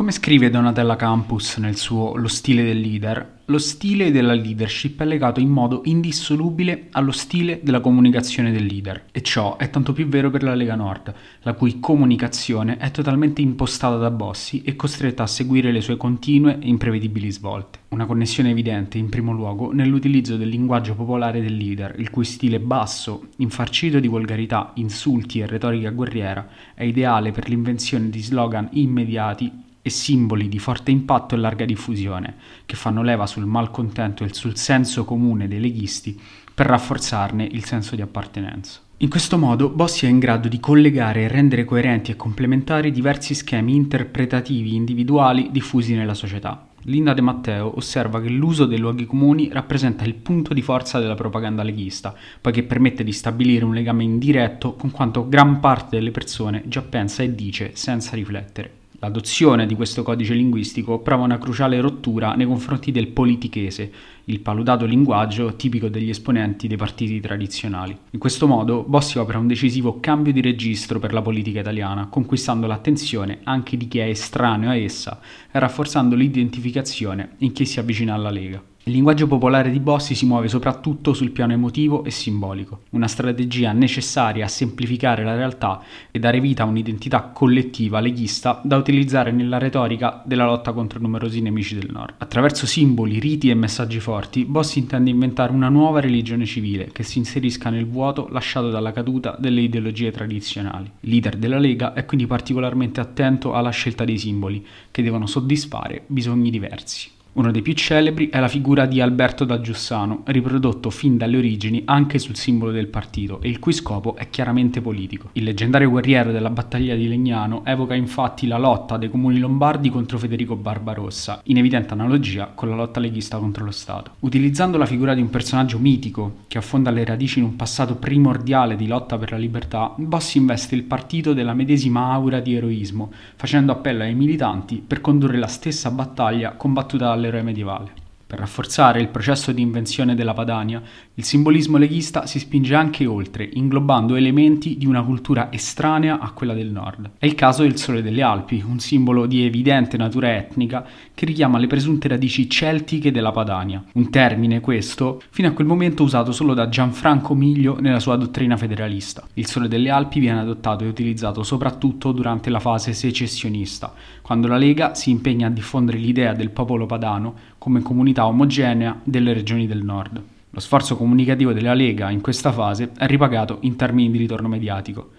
Come scrive Donatella Campus nel suo Lo stile del leader, lo stile della leadership è legato in modo indissolubile allo stile della comunicazione del leader e ciò è tanto più vero per la Lega Nord, la cui comunicazione è totalmente impostata da Bossi e costretta a seguire le sue continue e imprevedibili svolte. Una connessione evidente, in primo luogo, nell'utilizzo del linguaggio popolare del leader, il cui stile basso, infarcito di volgarità, insulti e retorica guerriera, è ideale per l'invenzione di slogan immediati e simboli di forte impatto e larga diffusione, che fanno leva sul malcontento e sul senso comune dei leghisti per rafforzarne il senso di appartenenza. In questo modo Bossi è in grado di collegare e rendere coerenti e complementari diversi schemi interpretativi individuali diffusi nella società. Linda De Matteo osserva che l'uso dei luoghi comuni rappresenta il punto di forza della propaganda leghista, poiché permette di stabilire un legame indiretto con quanto gran parte delle persone già pensa e dice senza riflettere. L'adozione di questo codice linguistico prova una cruciale rottura nei confronti del politichese, il paludato linguaggio tipico degli esponenti dei partiti tradizionali. In questo modo Bossi opera un decisivo cambio di registro per la politica italiana, conquistando l'attenzione anche di chi è estraneo a essa e rafforzando l'identificazione in chi si avvicina alla Lega. Il linguaggio popolare di Bossi si muove soprattutto sul piano emotivo e simbolico, una strategia necessaria a semplificare la realtà e dare vita a un'identità collettiva leghista da utilizzare nella retorica della lotta contro numerosi nemici del Nord. Attraverso simboli, riti e messaggi forti, Bossi intende inventare una nuova religione civile che si inserisca nel vuoto lasciato dalla caduta delle ideologie tradizionali. Il leader della Lega è quindi particolarmente attento alla scelta dei simboli, che devono soddisfare bisogni diversi. Uno dei più celebri è la figura di Alberto da Giussano, riprodotto fin dalle origini anche sul simbolo del partito e il cui scopo è chiaramente politico. Il leggendario guerriero della battaglia di Legnano evoca infatti la lotta dei comuni lombardi contro Federico Barbarossa, in evidente analogia con la lotta leghista contro lo Stato. Utilizzando la figura di un personaggio mitico che affonda le radici in un passato primordiale di lotta per la libertà, Bossi investe il partito della medesima aura di eroismo, facendo appello ai militanti per condurre la stessa battaglia combattuta all'eroe medievale. Per rafforzare il processo di invenzione della Padania, il simbolismo leghista si spinge anche oltre, inglobando elementi di una cultura estranea a quella del nord. È il caso del Sole delle Alpi, un simbolo di evidente natura etnica che richiama le presunte radici celtiche della Padania, un termine questo fino a quel momento usato solo da Gianfranco Miglio nella sua dottrina federalista. Il Sole delle Alpi viene adottato e utilizzato soprattutto durante la fase secessionista, quando la Lega si impegna a diffondere l'idea del popolo padano come comunità omogenea delle regioni del nord. Lo sforzo comunicativo della Lega in questa fase è ripagato in termini di ritorno mediatico.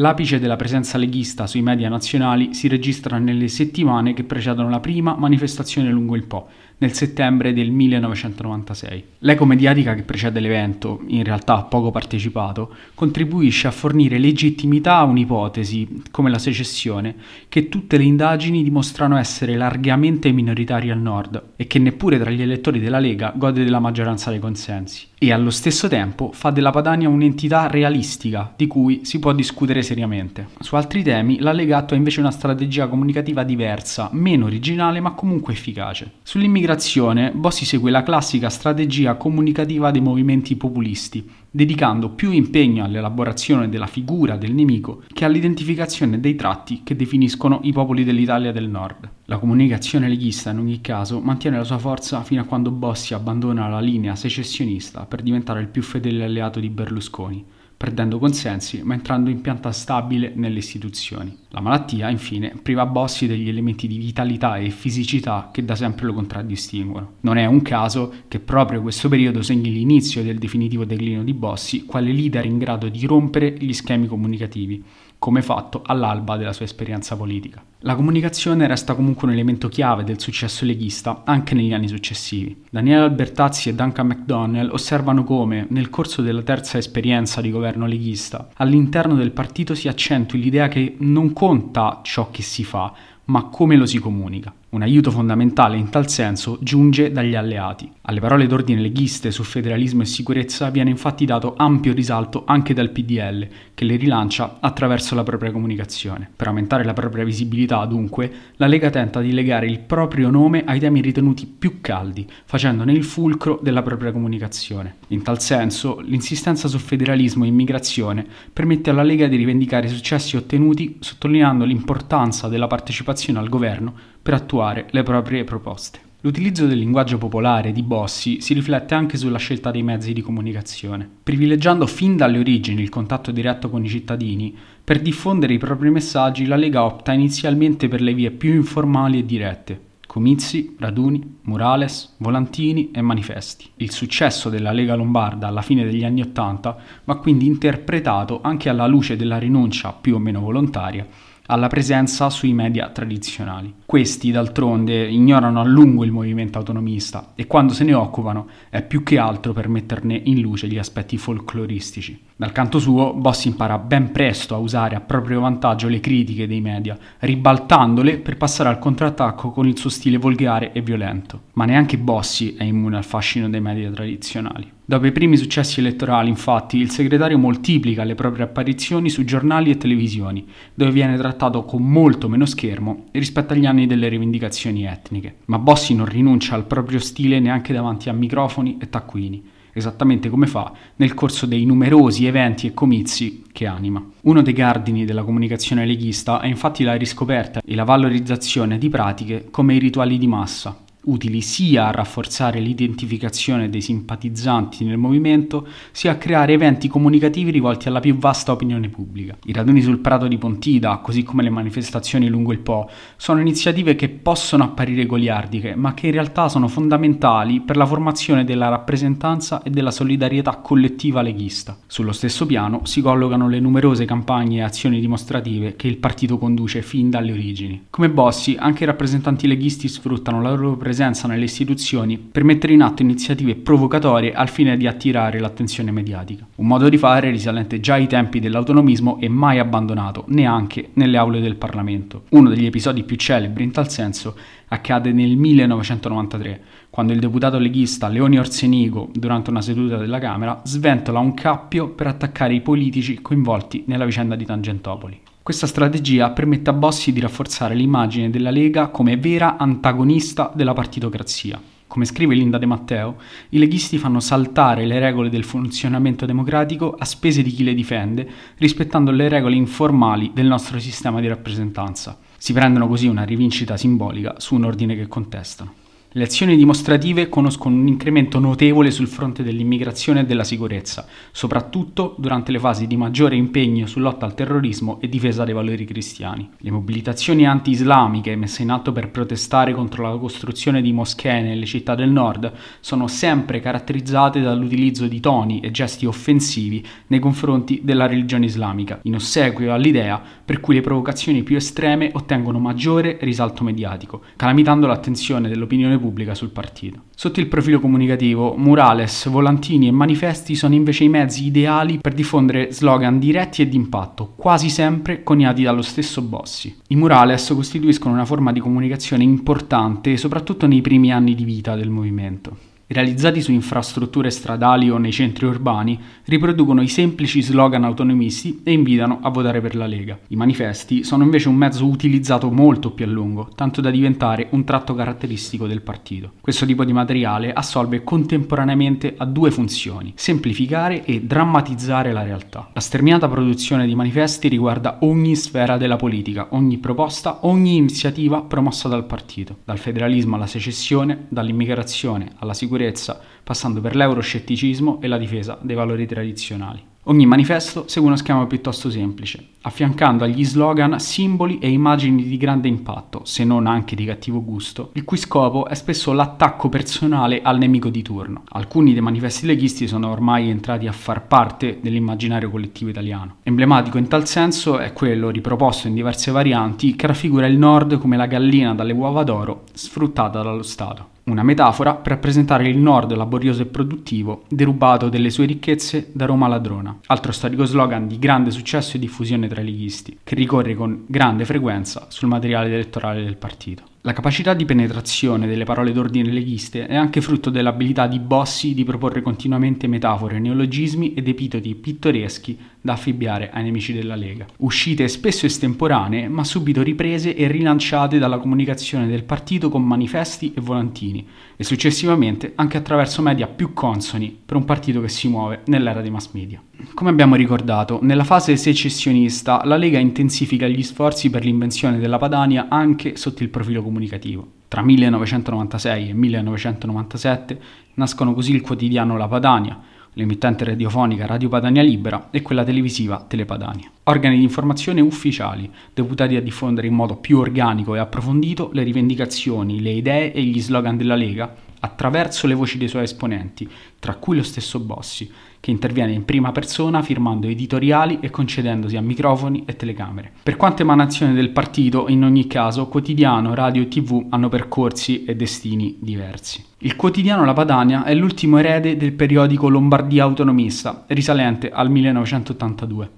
L'apice della presenza leghista sui media nazionali si registra nelle settimane che precedono la prima manifestazione lungo il Po, nel settembre del 1996. L'eco mediatica che precede l'evento, in realtà poco partecipato, contribuisce a fornire legittimità a un'ipotesi, come la secessione, che tutte le indagini dimostrano essere largamente minoritaria al nord e che neppure tra gli elettori della Lega gode della maggioranza dei consensi e allo stesso tempo fa della Padania un'entità realistica di cui si può discutere seriamente. Su altri temi la Lega attua invece una strategia comunicativa diversa, meno originale ma comunque efficace. Sull'immigrazione Bossi segue la classica strategia comunicativa dei movimenti populisti, dedicando più impegno all'elaborazione della figura del nemico che all'identificazione dei tratti che definiscono i popoli dell'Italia del Nord. La comunicazione leghista in ogni caso mantiene la sua forza fino a quando Bossi abbandona la linea secessionista per diventare il più fedele alleato di Berlusconi, perdendo consensi ma entrando in pianta stabile nelle istituzioni. La malattia, infine, priva Bossi degli elementi di vitalità e fisicità che da sempre lo contraddistinguono. Non è un caso che proprio questo periodo segni l'inizio del definitivo declino di Bossi quale leader in grado di rompere gli schemi comunicativi come fatto all'alba della sua esperienza politica. La comunicazione resta comunque un elemento chiave del successo leghista anche negli anni successivi. Daniele Albertazzi e Duncan MacDonnell osservano come, nel corso della terza esperienza di governo leghista, all'interno del partito si accentui l'idea che non conta ciò che si fa, ma come lo si comunica. Un aiuto fondamentale in tal senso giunge dagli alleati. Alle parole d'ordine leghiste su federalismo e sicurezza viene infatti dato ampio risalto anche dal PDL, che le rilancia attraverso la propria comunicazione. Per aumentare la propria visibilità, dunque, la Lega tenta di legare il proprio nome ai temi ritenuti più caldi, facendone il fulcro della propria comunicazione. In tal senso, l'insistenza su federalismo e immigrazione permette alla Lega di rivendicare i successi ottenuti sottolineando l'importanza della partecipazione al governo per attuare le proprie proposte. L'utilizzo del linguaggio popolare di Bossi si riflette anche sulla scelta dei mezzi di comunicazione, privilegiando fin dalle origini il contatto diretto con i cittadini. Per diffondere i propri messaggi la Lega opta inizialmente per le vie più informali e dirette, comizi, raduni, murales, volantini e manifesti. Il successo della Lega Lombarda alla fine degli anni Ottanta va quindi interpretato anche alla luce della rinuncia più o meno volontaria alla presenza sui media tradizionali. Questi, d'altronde, ignorano a lungo il movimento autonomista e quando se ne occupano è più che altro per metterne in luce gli aspetti folcloristici. Dal canto suo, Boss impara ben presto a usare a proprio vantaggio le critiche dei media, ribaltandole per passare al contrattacco con il suo stile volgare e violento. Ma neanche Bossi è immune al fascino dei media tradizionali. Dopo i primi successi elettorali, infatti, il segretario moltiplica le proprie apparizioni su giornali e televisioni, dove viene trattato con molto meno schermo rispetto agli anni delle rivendicazioni etniche. Ma Bossi non rinuncia al proprio stile neanche davanti a microfoni e taccuini, esattamente come fa nel corso dei numerosi eventi e comizi che anima. Uno dei cardini della comunicazione leghista è infatti la riscoperta e la valorizzazione di pratiche come i rituali di massa, utili sia a rafforzare l'identificazione dei simpatizzanti nel movimento, sia a creare eventi comunicativi rivolti alla più vasta opinione pubblica. I raduni sul Prato di Pontida, così come le manifestazioni lungo il Po, sono iniziative che possono apparire goliardiche, ma che in realtà sono fondamentali per la formazione della rappresentanza e della solidarietà collettiva leghista. Sullo stesso piano si collocano le numerose campagne e azioni dimostrative che il partito conduce fin dalle origini. Come Bossi, anche i rappresentanti leghisti sfruttano la loro presenza presenza nelle istituzioni per mettere in atto iniziative provocatorie al fine di attirare l'attenzione mediatica. Un modo di fare risalente già ai tempi dell'autonomismo e mai abbandonato, neanche nelle aule del Parlamento. Uno degli episodi più celebri in tal senso accade nel 1993, quando il deputato leghista Leoni Orsenigo, durante una seduta della Camera, sventola un cappio per attaccare i politici coinvolti nella vicenda di Tangentopoli. Questa strategia permette a Bossi di rafforzare l'immagine della Lega come vera antagonista della partitocrazia. Come scrive Linda De Matteo, i leghisti fanno saltare le regole del funzionamento democratico a spese di chi le difende, rispettando le regole informali del nostro sistema di rappresentanza. Si prendono così una rivincita simbolica su un ordine che contestano. Le azioni dimostrative conoscono un incremento notevole sul fronte dell'immigrazione e della sicurezza, soprattutto durante le fasi di maggiore impegno su lotta al terrorismo e difesa dei valori cristiani. Le mobilitazioni anti-islamiche messe in atto per protestare contro la costruzione di moschee nelle città del nord sono sempre caratterizzate dall'utilizzo di toni e gesti offensivi nei confronti della religione islamica, in ossequio all'idea per cui le provocazioni più estreme ottengono maggiore risalto mediatico, calamitando l'attenzione dell'opinione pubblica sul partito. Sotto il profilo comunicativo, murales, volantini e manifesti sono invece i mezzi ideali per diffondere slogan diretti e d'impatto, quasi sempre coniati dallo stesso Bossi. I murales costituiscono una forma di comunicazione importante soprattutto nei primi anni di vita del movimento realizzati su infrastrutture stradali o nei centri urbani, riproducono i semplici slogan autonomisti e invitano a votare per la Lega. I manifesti sono invece un mezzo utilizzato molto più a lungo, tanto da diventare un tratto caratteristico del partito. Questo tipo di materiale assolve contemporaneamente a due funzioni, semplificare e drammatizzare la realtà. La sterminata produzione di manifesti riguarda ogni sfera della politica, ogni proposta, ogni iniziativa promossa dal partito, dal federalismo alla secessione, dall'immigrazione alla sicurezza sicurezza, passando per l'euroscetticismo e la difesa dei valori tradizionali. Ogni manifesto segue uno schema piuttosto semplice, affiancando agli slogan simboli e immagini di grande impatto, se non anche di cattivo gusto, il cui scopo è spesso l'attacco personale al nemico di turno. Alcuni dei manifesti leghisti sono ormai entrati a far parte dell'immaginario collettivo italiano. Emblematico in tal senso è quello riproposto in diverse varianti che raffigura il nord come la gallina dalle uova d'oro sfruttata dallo Stato una metafora per rappresentare il nord laborioso e produttivo, derubato delle sue ricchezze da Roma ladrona. Altro storico slogan di grande successo e diffusione tra i leghisti, che ricorre con grande frequenza sul materiale elettorale del partito. La capacità di penetrazione delle parole d'ordine leghiste è anche frutto dell'abilità di Bossi di proporre continuamente metafore, neologismi ed epitodi pittoreschi da affibbiare ai nemici della Lega. Uscite spesso estemporanee, ma subito riprese e rilanciate dalla comunicazione del partito con manifesti e volantini, e successivamente anche attraverso media più consoni per un partito che si muove nell'era dei mass media. Come abbiamo ricordato, nella fase secessionista la Lega intensifica gli sforzi per l'invenzione della Padania anche sotto il profilo comunicativo. Tra 1996 e 1997 nascono così il quotidiano La Padania, l'emittente radiofonica Radio Padania Libera e quella televisiva Telepadania. Organi di informazione ufficiali, deputati a diffondere in modo più organico e approfondito le rivendicazioni, le idee e gli slogan della Lega attraverso le voci dei suoi esponenti, tra cui lo stesso Bossi, che interviene in prima persona firmando editoriali e concedendosi a microfoni e telecamere. Per quanto emanazione del partito, in ogni caso, quotidiano, radio e tv hanno percorsi e destini diversi. Il quotidiano La Padania è l'ultimo erede del periodico Lombardia Autonomista, risalente al 1982.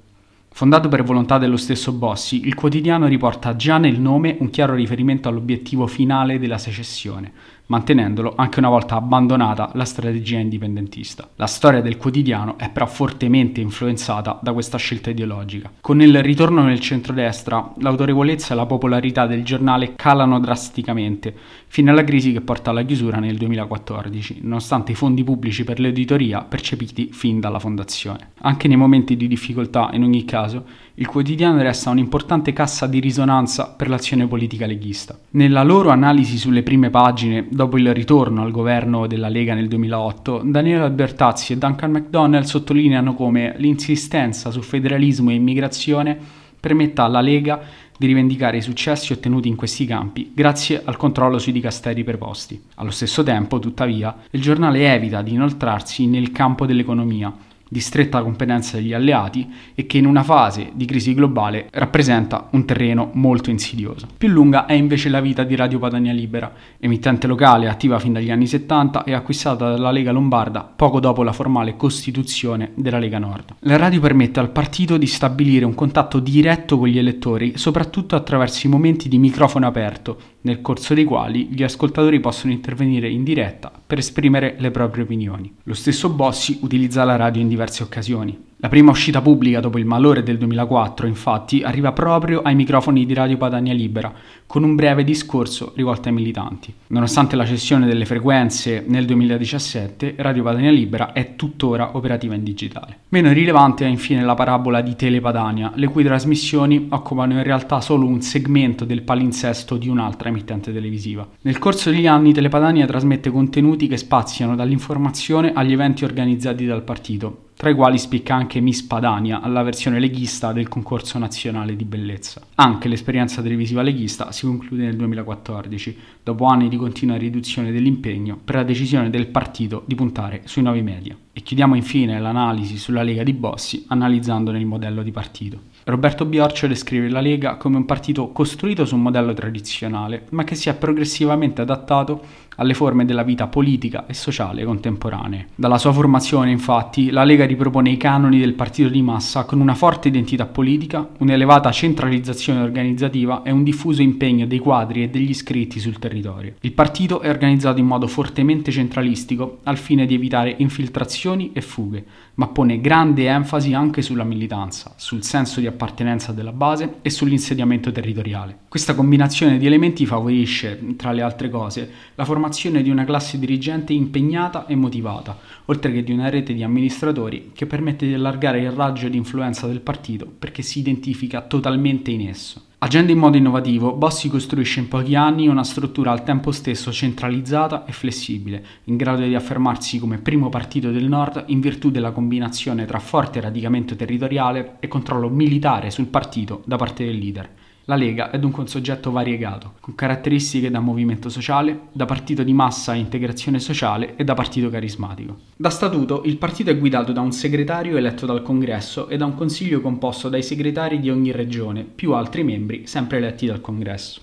Fondato per volontà dello stesso Bossi, il quotidiano riporta già nel nome un chiaro riferimento all'obiettivo finale della secessione, mantenendolo anche una volta abbandonata la strategia indipendentista. La storia del quotidiano è però fortemente influenzata da questa scelta ideologica. Con il ritorno nel centrodestra, l'autorevolezza e la popolarità del giornale calano drasticamente, fino alla crisi che porta alla chiusura nel 2014, nonostante i fondi pubblici per l'editoria percepiti fin dalla fondazione. Anche nei momenti di difficoltà, in ogni caso, il quotidiano resta un'importante cassa di risonanza per l'azione politica leghista. Nella loro analisi sulle prime pagine, dopo il ritorno al governo della Lega nel 2008, Daniele Albertazzi e Duncan McDonnell sottolineano come l'insistenza su federalismo e immigrazione permetta alla Lega di rivendicare i successi ottenuti in questi campi grazie al controllo sui dicasteri preposti. Allo stesso tempo, tuttavia, il giornale evita di inoltrarsi nel campo dell'economia, di stretta competenza degli alleati e che in una fase di crisi globale rappresenta un terreno molto insidioso. Più lunga è invece la vita di Radio Padania Libera, emittente locale attiva fin dagli anni 70 e acquistata dalla Lega Lombarda poco dopo la formale costituzione della Lega Nord. La radio permette al partito di stabilire un contatto diretto con gli elettori, soprattutto attraverso i momenti di microfono aperto, nel corso dei quali gli ascoltatori possono intervenire in diretta per esprimere le proprie opinioni. Lo stesso Bossi utilizza la radio in diverse occasioni. La prima uscita pubblica dopo il malore del 2004, infatti, arriva proprio ai microfoni di Radio Padania Libera, con un breve discorso rivolto ai militanti. Nonostante la cessione delle frequenze nel 2017, Radio Padania Libera è tuttora operativa in digitale. Meno rilevante è infine la parabola di Telepadania, le cui trasmissioni occupano in realtà solo un segmento del palinsesto di un'altra emittente televisiva. Nel corso degli anni Telepadania trasmette contenuti che spaziano dall'informazione agli eventi organizzati dal partito, tra i quali spicca anche Miss Padania alla versione leghista del concorso nazionale di bellezza. Anche l'esperienza televisiva leghista si conclude nel 2014, dopo anni di continua riduzione dell'impegno per la decisione del partito di puntare sui nuovi media. E chiudiamo infine l'analisi sulla Lega di Bossi analizzandone il modello di partito. Roberto Biorcio descrive la Lega come un partito costruito su un modello tradizionale, ma che si è progressivamente adattato alle forme della vita politica e sociale contemporanee. Dalla sua formazione, infatti, la Lega ripropone i canoni del partito di massa con una forte identità politica, un'elevata centralizzazione organizzativa e un diffuso impegno dei quadri e degli iscritti sul territorio. Il partito è organizzato in modo fortemente centralistico al fine di evitare infiltrazioni e fughe, ma pone grande enfasi anche sulla militanza, sul senso di appartenenza della base e sull'insediamento territoriale. Questa combinazione di elementi favorisce, tra le altre cose, la formazione di una classe dirigente impegnata e motivata, oltre che di una rete di amministratori che permette di allargare il raggio di influenza del partito perché si identifica totalmente in esso. Agendo in modo innovativo, Bossi costruisce in pochi anni una struttura al tempo stesso centralizzata e flessibile, in grado di affermarsi come primo partito del Nord in virtù della combinazione tra forte radicamento territoriale e controllo militare sul partito da parte del leader. La Lega è dunque un soggetto variegato, con caratteristiche da movimento sociale, da partito di massa e integrazione sociale e da partito carismatico. Da statuto il partito è guidato da un segretario eletto dal congresso e da un consiglio composto dai segretari di ogni regione, più altri membri sempre eletti dal congresso.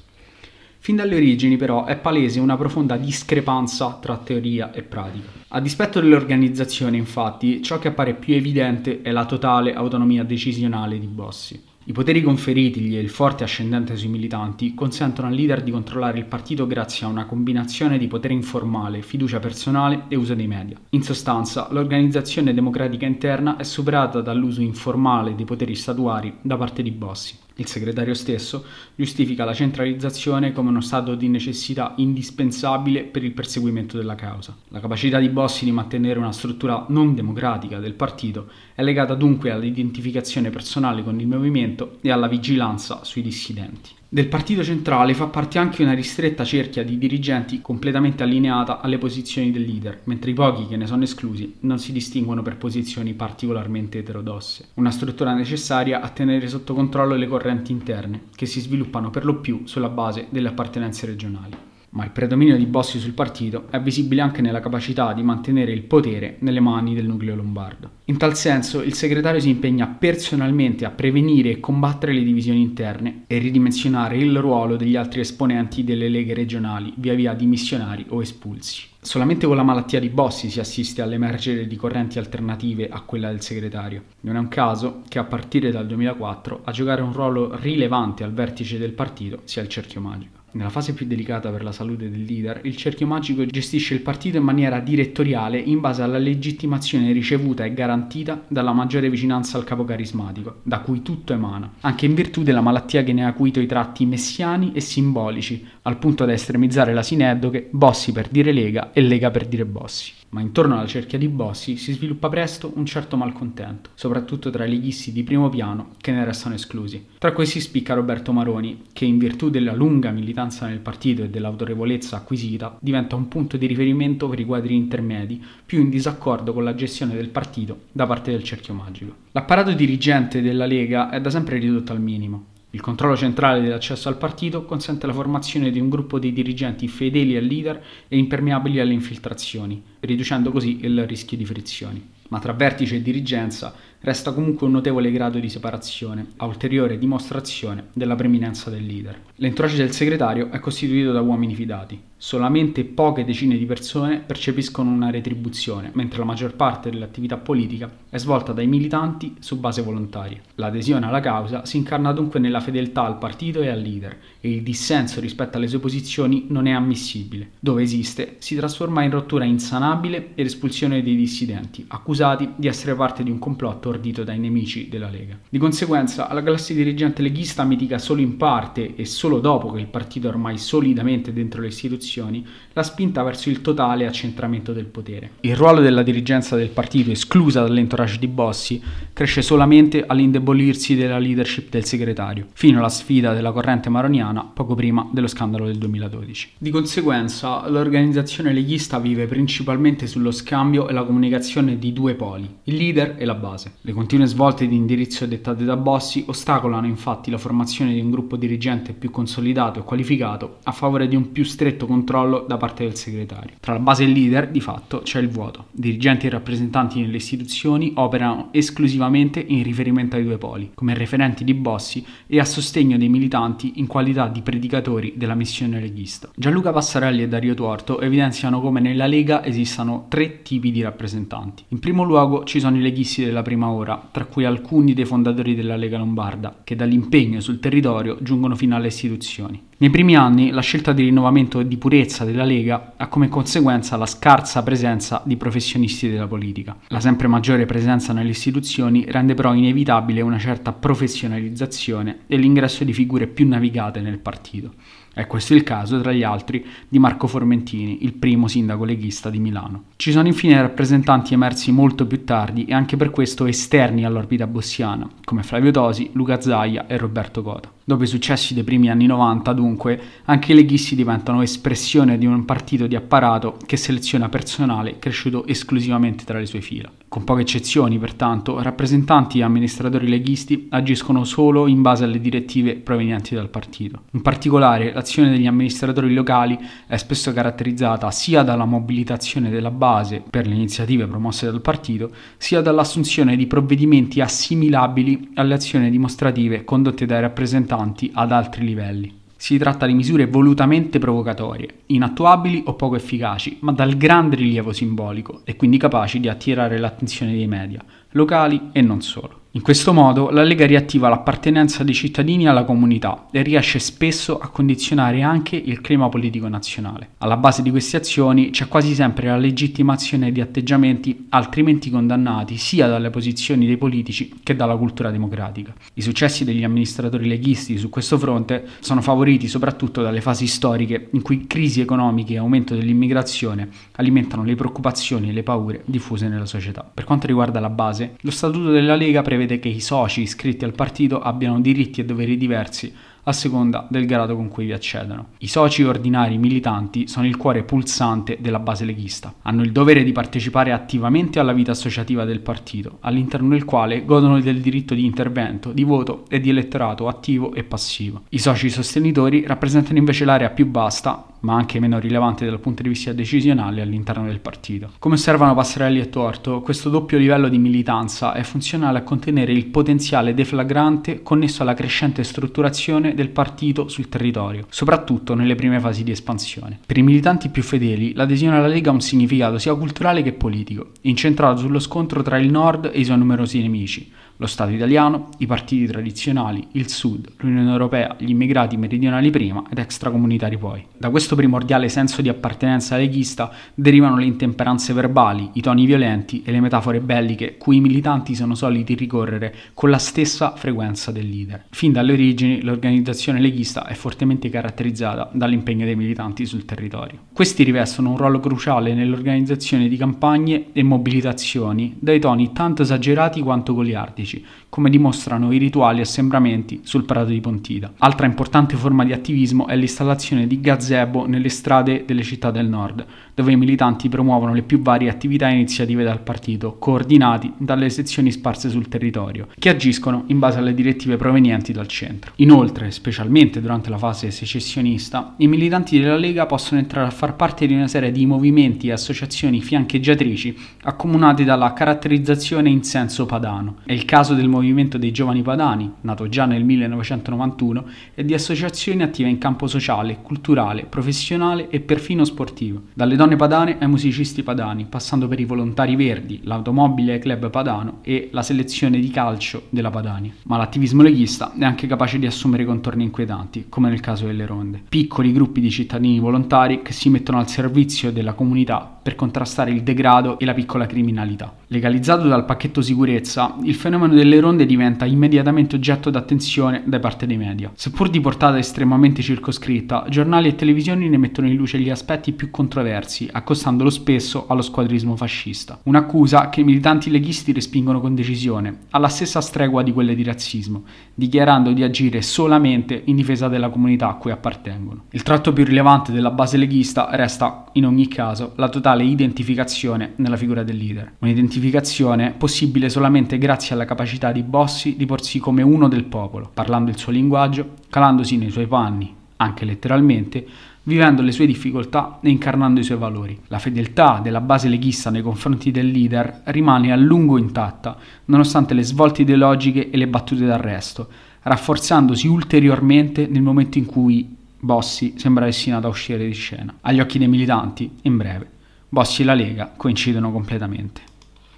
Fin dalle origini però è palese una profonda discrepanza tra teoria e pratica. A dispetto dell'organizzazione infatti ciò che appare più evidente è la totale autonomia decisionale di Bossi. I poteri conferitigli e il forte ascendente sui militanti consentono al leader di controllare il partito grazie a una combinazione di potere informale, fiducia personale e uso dei media. In sostanza, l'organizzazione democratica interna è superata dall'uso informale dei poteri statuari da parte di Bossi. Il segretario stesso giustifica la centralizzazione come uno stato di necessità indispensabile per il perseguimento della causa. La capacità di Bossi di mantenere una struttura non democratica del partito è legata dunque all'identificazione personale con il movimento e alla vigilanza sui dissidenti. Del partito centrale fa parte anche una ristretta cerchia di dirigenti completamente allineata alle posizioni del leader, mentre i pochi che ne sono esclusi non si distinguono per posizioni particolarmente eterodosse. Una struttura necessaria a tenere sotto controllo le correnti interne, che si sviluppano per lo più sulla base delle appartenenze regionali ma il predominio di Bossi sul partito è visibile anche nella capacità di mantenere il potere nelle mani del nucleo lombardo. In tal senso il segretario si impegna personalmente a prevenire e combattere le divisioni interne e ridimensionare il ruolo degli altri esponenti delle leghe regionali, via via dimissionari o espulsi. Solamente con la malattia di Bossi si assiste all'emergere di correnti alternative a quella del segretario. Non è un caso che a partire dal 2004 a giocare un ruolo rilevante al vertice del partito sia il cerchio magico. Nella fase più delicata per la salute del leader, il cerchio magico gestisce il partito in maniera direttoriale in base alla legittimazione ricevuta e garantita dalla maggiore vicinanza al capo carismatico, da cui tutto emana, anche in virtù della malattia che ne ha acuito i tratti messiani e simbolici, al punto da estremizzare la sineddoche Bossi per dire Lega e Lega per dire Bossi ma intorno alla cerchia di Bossi si sviluppa presto un certo malcontento, soprattutto tra i leghisti di primo piano che ne restano esclusi. Tra questi spicca Roberto Maroni, che in virtù della lunga militanza nel partito e dell'autorevolezza acquisita diventa un punto di riferimento per i quadri intermedi, più in disaccordo con la gestione del partito da parte del cerchio magico. L'apparato dirigente della Lega è da sempre ridotto al minimo. Il controllo centrale dell'accesso al partito consente la formazione di un gruppo di dirigenti fedeli al leader e impermeabili alle infiltrazioni, riducendo così il rischio di frizioni. Ma tra vertice e dirigenza resta comunque un notevole grado di separazione, a ulteriore dimostrazione della preminenza del leader. L'entourage del segretario è costituito da uomini fidati, solamente poche decine di persone percepiscono una retribuzione, mentre la maggior parte dell'attività politica è svolta dai militanti su base volontaria. L'adesione alla causa si incarna dunque nella fedeltà al partito e al leader e il dissenso rispetto alle sue posizioni non è ammissibile. Dove esiste si trasforma in rottura insanabile e l'espulsione dei dissidenti, accusati di essere parte di un complotto ordito dai nemici della Lega. Di conseguenza la classe dirigente leghista mitiga solo in parte e solo dopo che il partito è ormai solidamente dentro le istituzioni istituzioni la spinta verso il totale accentramento del potere. Il ruolo della dirigenza del partito, esclusa dall'entourage di Bossi, cresce solamente all'indebolirsi della leadership del segretario, fino alla sfida della corrente maroniana poco prima dello scandalo del 2012. Di conseguenza, l'organizzazione leghista vive principalmente sullo scambio e la comunicazione di due poli, il leader e la base. Le continue svolte di indirizzo dettate da Bossi ostacolano infatti la formazione di un gruppo dirigente più consolidato e qualificato a favore di un più stretto contatto controllo da parte del segretario. Tra la base e il leader, di fatto, c'è il vuoto. Dirigenti e rappresentanti nelle istituzioni operano esclusivamente in riferimento ai due poli, come referenti di bossi e a sostegno dei militanti in qualità di predicatori della missione leghista. Gianluca Passarelli e Dario Tuorto evidenziano come nella Lega esistano tre tipi di rappresentanti. In primo luogo ci sono i leghisti della prima ora, tra cui alcuni dei fondatori della Lega Lombarda, che dall'impegno sul territorio giungono fino alle istituzioni. Nei primi anni la scelta di rinnovamento e di purezza della Lega ha come conseguenza la scarsa presenza di professionisti della politica. La sempre maggiore presenza nelle istituzioni rende però inevitabile una certa professionalizzazione e l'ingresso di figure più navigate nel partito. È questo il caso, tra gli altri, di Marco Formentini, il primo sindaco leghista di Milano. Ci sono infine rappresentanti emersi molto più tardi e anche per questo esterni all'orbita bossiana, come Flavio Tosi, Luca Zaia e Roberto Cota. Dopo i successi dei primi anni 90, dunque, anche i leghisti diventano espressione di un partito di apparato che seleziona personale cresciuto esclusivamente tra le sue fila. Con poche eccezioni, pertanto, rappresentanti e amministratori leghisti agiscono solo in base alle direttive provenienti dal partito. In particolare, l'azione degli amministratori locali è spesso caratterizzata sia dalla mobilitazione della base per le iniziative promosse dal partito, sia dall'assunzione di provvedimenti assimilabili alle azioni dimostrative condotte dai rappresentanti importanti ad altri livelli. Si tratta di misure volutamente provocatorie, inattuabili o poco efficaci, ma dal grande rilievo simbolico e quindi capaci di attirare l'attenzione dei media, locali e non solo. In questo modo la Lega riattiva l'appartenenza dei cittadini alla comunità e riesce spesso a condizionare anche il clima politico nazionale. Alla base di queste azioni c'è quasi sempre la legittimazione di atteggiamenti altrimenti condannati sia dalle posizioni dei politici che dalla cultura democratica. I successi degli amministratori leghisti su questo fronte sono favoriti soprattutto dalle fasi storiche in cui crisi economiche e aumento dell'immigrazione alimentano le preoccupazioni e le paure diffuse nella società. Per quanto riguarda la base, lo statuto della Lega prevede che i soci iscritti al partito abbiano diritti e doveri diversi a seconda del grado con cui vi accedono. I soci ordinari militanti sono il cuore pulsante della base leghista. Hanno il dovere di partecipare attivamente alla vita associativa del partito, all'interno del quale godono del diritto di intervento, di voto e di elettorato attivo e passivo. I soci sostenitori rappresentano invece l'area più vasta ma anche meno rilevante dal punto di vista decisionale all'interno del partito. Come osservano Passarelli e Torto, questo doppio livello di militanza è funzionale a contenere il potenziale deflagrante connesso alla crescente strutturazione del partito sul territorio, soprattutto nelle prime fasi di espansione. Per i militanti più fedeli, l'adesione alla Lega ha un significato sia culturale che politico, incentrato sullo scontro tra il nord e i suoi numerosi nemici, lo Stato italiano, i partiti tradizionali, il Sud, l'Unione Europea, gli immigrati meridionali prima ed extracomunitari poi. Da questo primordiale senso di appartenenza leghista derivano le intemperanze verbali, i toni violenti e le metafore belliche cui i militanti sono soliti ricorrere con la stessa frequenza del leader. Fin dalle origini l'organizzazione leghista è fortemente caratterizzata dall'impegno dei militanti sul territorio. Questi rivestono un ruolo cruciale nell'organizzazione di campagne e mobilitazioni dai toni tanto esagerati quanto goliardici politici, come dimostrano i rituali assembramenti sul prato di Pontida. Altra importante forma di attivismo è l'installazione di gazebo nelle strade delle città del nord, dove i militanti promuovono le più varie attività e iniziative del partito, coordinati dalle sezioni sparse sul territorio, che agiscono in base alle direttive provenienti dal centro. Inoltre, specialmente durante la fase secessionista, i militanti della Lega possono entrare a far parte di una serie di movimenti e associazioni fiancheggiatrici accomunati dalla caratterizzazione in senso padano. È il caso caso del movimento dei giovani padani, nato già nel 1991, e di associazioni attive in campo sociale, culturale, professionale e perfino sportivo. Dalle donne padane ai musicisti padani, passando per i volontari verdi, l'automobile club padano e la selezione di calcio della Padania. Ma l'attivismo leghista è anche capace di assumere contorni inquietanti, come nel caso delle ronde. Piccoli gruppi di cittadini volontari che si mettono al servizio della comunità per contrastare il degrado e la piccola criminalità. Legalizzato dal pacchetto sicurezza, il fenomeno delle ronde diventa immediatamente oggetto d'attenzione da parte dei media. Seppur di portata estremamente circoscritta, giornali e televisioni ne mettono in luce gli aspetti più controversi, accostandolo spesso allo squadrismo fascista. Un'accusa che i militanti leghisti respingono con decisione, alla stessa stregua di quelle di razzismo, dichiarando di agire solamente in difesa della comunità a cui appartengono. Il tratto più rilevante della base leghista resta, in ogni caso, la totale identificazione nella figura del leader. Un'identificazione identificazione possibile solamente grazie alla capacità di Bossi di porsi come uno del popolo, parlando il suo linguaggio, calandosi nei suoi panni, anche letteralmente, vivendo le sue difficoltà e incarnando i suoi valori. La fedeltà della base leghista nei confronti del leader rimane a lungo intatta, nonostante le svolte ideologiche e le battute d'arresto, rafforzandosi ulteriormente nel momento in cui Bossi sembra destinato a uscire di scena. Agli occhi dei militanti, in breve, Bossi e la Lega coincidono completamente.